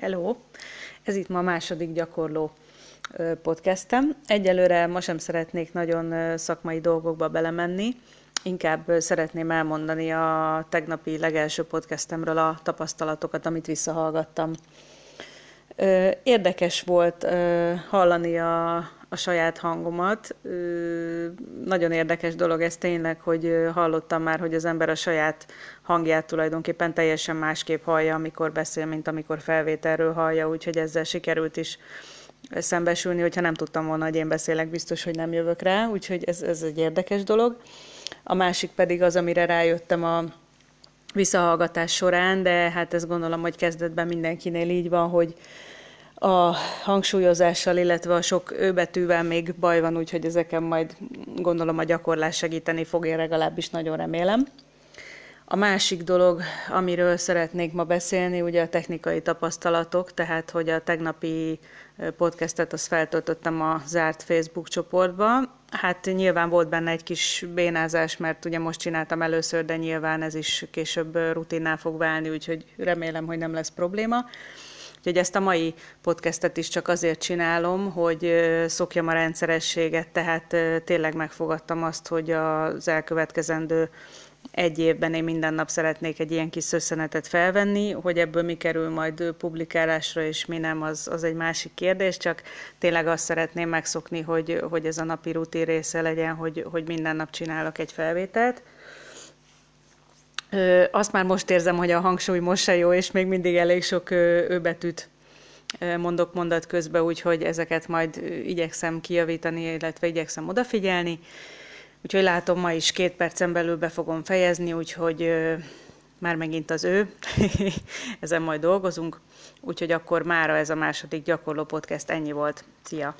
Hello! Ez itt ma a második gyakorló podcastem. Egyelőre ma sem szeretnék nagyon szakmai dolgokba belemenni, inkább szeretném elmondani a tegnapi legelső podcastemről a tapasztalatokat, amit visszahallgattam. Érdekes volt hallani a, a saját hangomat. Nagyon érdekes dolog ez tényleg, hogy hallottam már, hogy az ember a saját hangját tulajdonképpen teljesen másképp hallja, amikor beszél, mint amikor felvételről hallja, úgyhogy ezzel sikerült is szembesülni, hogyha nem tudtam volna, hogy én beszélek, biztos, hogy nem jövök rá, úgyhogy ez, ez egy érdekes dolog. A másik pedig az, amire rájöttem a visszahallgatás során, de hát ezt gondolom, hogy kezdetben mindenkinél így van, hogy a hangsúlyozással, illetve a sok őbetűvel még baj van, úgyhogy ezeken majd gondolom a gyakorlás segíteni fog, én legalábbis nagyon remélem. A másik dolog, amiről szeretnék ma beszélni, ugye a technikai tapasztalatok, tehát hogy a tegnapi podcastet azt feltöltöttem a zárt Facebook csoportba. Hát nyilván volt benne egy kis bénázás, mert ugye most csináltam először, de nyilván ez is később rutinná fog válni, úgyhogy remélem, hogy nem lesz probléma. Úgyhogy ezt a mai podcastet is csak azért csinálom, hogy szokjam a rendszerességet, tehát tényleg megfogadtam azt, hogy az elkövetkezendő egy évben én minden nap szeretnék egy ilyen kis szösszenetet felvenni, hogy ebből mi kerül majd publikálásra, és mi nem, az, az egy másik kérdés, csak tényleg azt szeretném megszokni, hogy, hogy ez a napi rutin része legyen, hogy, hogy minden nap csinálok egy felvételt. Azt már most érzem, hogy a hangsúly most se jó, és még mindig elég sok őbetűt mondok mondat közben, úgyhogy ezeket majd igyekszem kijavítani, illetve igyekszem odafigyelni. Úgyhogy látom, ma is két percen belül be fogom fejezni, úgyhogy már megint az ő, ezen majd dolgozunk. Úgyhogy akkor mára ez a második gyakorló podcast ennyi volt. Szia!